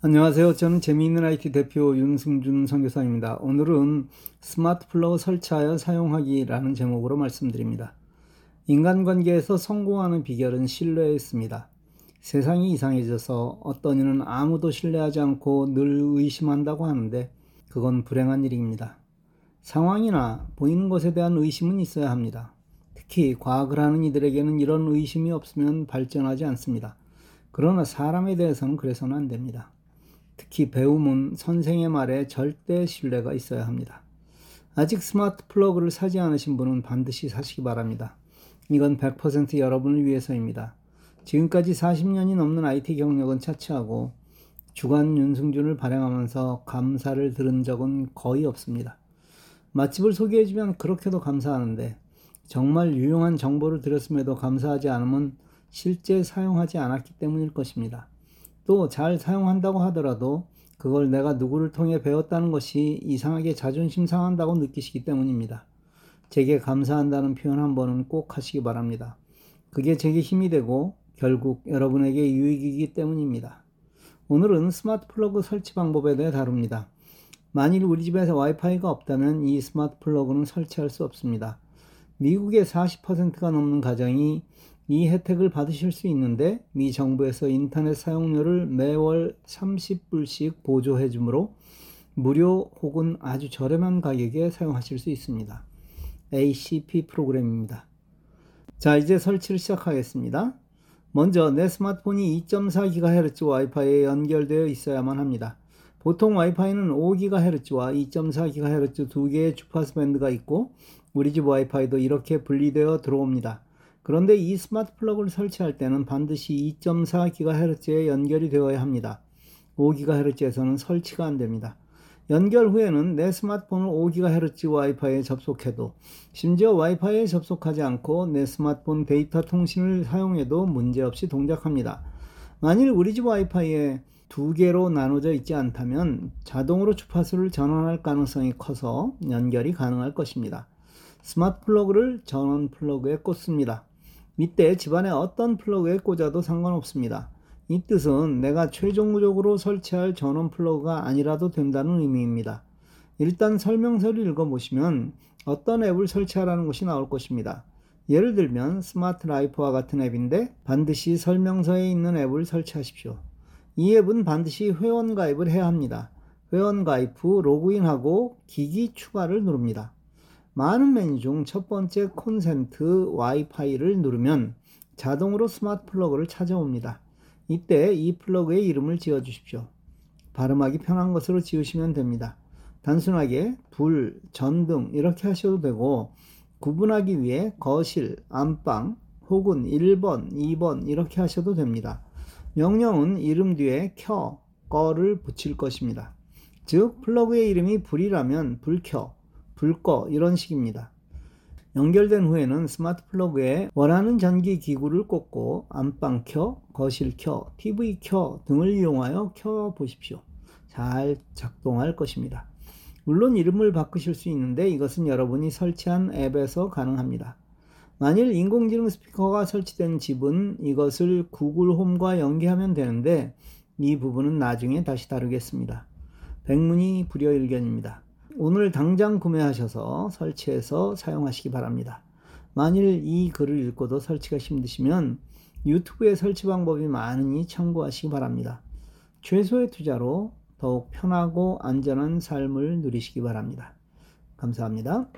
안녕하세요. 저는 재미있는 IT 대표 윤승준 선교사입니다. 오늘은 스마트 플러그 설치하여 사용하기라는 제목으로 말씀드립니다. 인간관계에서 성공하는 비결은 신뢰에 있습니다. 세상이 이상해져서 어떤 이는 아무도 신뢰하지 않고 늘 의심한다고 하는데 그건 불행한 일입니다. 상황이나 보이는 것에 대한 의심은 있어야 합니다. 특히 과학을 하는 이들에게는 이런 의심이 없으면 발전하지 않습니다. 그러나 사람에 대해서는 그래서는 안 됩니다. 특히 배움은 선생의 말에 절대 신뢰가 있어야 합니다. 아직 스마트 플러그를 사지 않으신 분은 반드시 사시기 바랍니다. 이건 100% 여러분을 위해서입니다. 지금까지 40년이 넘는 IT 경력은 차치하고 주간 윤승준을 발행하면서 감사를 들은 적은 거의 없습니다. 맛집을 소개해주면 그렇게도 감사하는데 정말 유용한 정보를 드렸음에도 감사하지 않으면 실제 사용하지 않았기 때문일 것입니다. 또 잘 사용한다고 하더라도 그걸 내가 누구를 통해 배웠다는 것이 이상하게 자존심 상한다고 느끼시기 때문입니다. 제게 감사한다는 표현 한 번은 꼭 하시기 바랍니다. 그게 제게 힘이 되고 결국 여러분에게 유익이기 때문입니다. 오늘은 스마트 플러그 설치 방법에 대해 다룹니다. 만일 우리 집에서 와이파이가 없다면 이 스마트 플러그는 설치할 수 없습니다. 미국의 40%가 넘는 가정이 이 혜택을 받으실 수 있는데 미 정부에서 인터넷 사용료를 매월 30불씩 보조해 주므로 무료 혹은 아주 저렴한 가격에 사용하실 수 있습니다. ACP 프로그램입니다. 자, 이제 설치를 시작하겠습니다. 먼저 내 스마트폰이 2.4GHz 와이파이에 연결되어 있어야만 합니다. 보통 와이파이는 5GHz와 2.4GHz 두 개의 주파수 밴드가 있고 우리 집 와이파이도 이렇게 분리되어 들어옵니다. 그런데 이 스마트 플러그를 설치할 때는 반드시 2.4GHz에 연결이 되어야 합니다. 5GHz에서는 설치가 안 됩니다. 연결 후에는 내 스마트폰을 5GHz 와이파이에 접속해도 심지어 와이파이에 접속하지 않고 내 스마트폰 데이터 통신을 사용해도 문제없이 동작합니다. 만일 우리 집 와이파이에 두 개로 나눠져 있지 않다면 자동으로 주파수를 전환할 가능성이 커서 연결이 가능할 것입니다. 스마트 플러그를 전원 플러그에 꽂습니다. 이때 집안에 어떤 플러그에 꽂아도 상관없습니다. 이 뜻은 내가 최종적으로 설치할 전원 플러그가 아니라도 된다는 의미입니다. 일단 설명서를 읽어보시면 어떤 앱을 설치하라는 것이 나올 것입니다. 예를 들면 Smart Life와 같은 앱인데 반드시 설명서에 있는 앱을 설치하십시오. 이 앱은 반드시 회원 가입을 해야 합니다. 회원 가입 후 로그인하고 기기 추가를 누릅니다. 많은 메뉴 중 첫 번째 콘센트 와이파이를 누르면 자동으로 스마트 플러그를 찾아옵니다. 이때 이 플러그의 이름을 지어 주십시오. 발음하기 편한 것으로 지으시면 됩니다. 단순하게 불, 전등 이렇게 하셔도 되고 구분하기 위해 거실, 안방 혹은 1번, 2번 이렇게 하셔도 됩니다. 명령은 이름 뒤에 켜, 꺼를 붙일 것입니다. 즉 플러그의 이름이 불이라면 불 켜, 불 꺼 이런 식입니다. 연결된 후에는 스마트 플러그에 원하는 전기 기구를 꽂고 안방 켜, 거실 켜, TV 켜 등을 이용하여 켜 보십시오. 잘 작동할 것입니다. 물론 이름을 바꾸실 수 있는데 이것은 여러분이 설치한 앱에서 가능합니다. 만일 인공지능 스피커가 설치된 집은 이것을 구글 홈과 연계하면 되는데 이 부분은 나중에 다시 다루겠습니다. 백문이 불여일견입니다. 오늘 당장 구매하셔서 설치해서 사용하시기 바랍니다. 만일 이 글을 읽고도 설치가 힘드시면 유튜브에 설치 방법이 많으니 참고하시기 바랍니다. 최소의 투자로 더욱 편하고 안전한 삶을 누리시기 바랍니다. 감사합니다.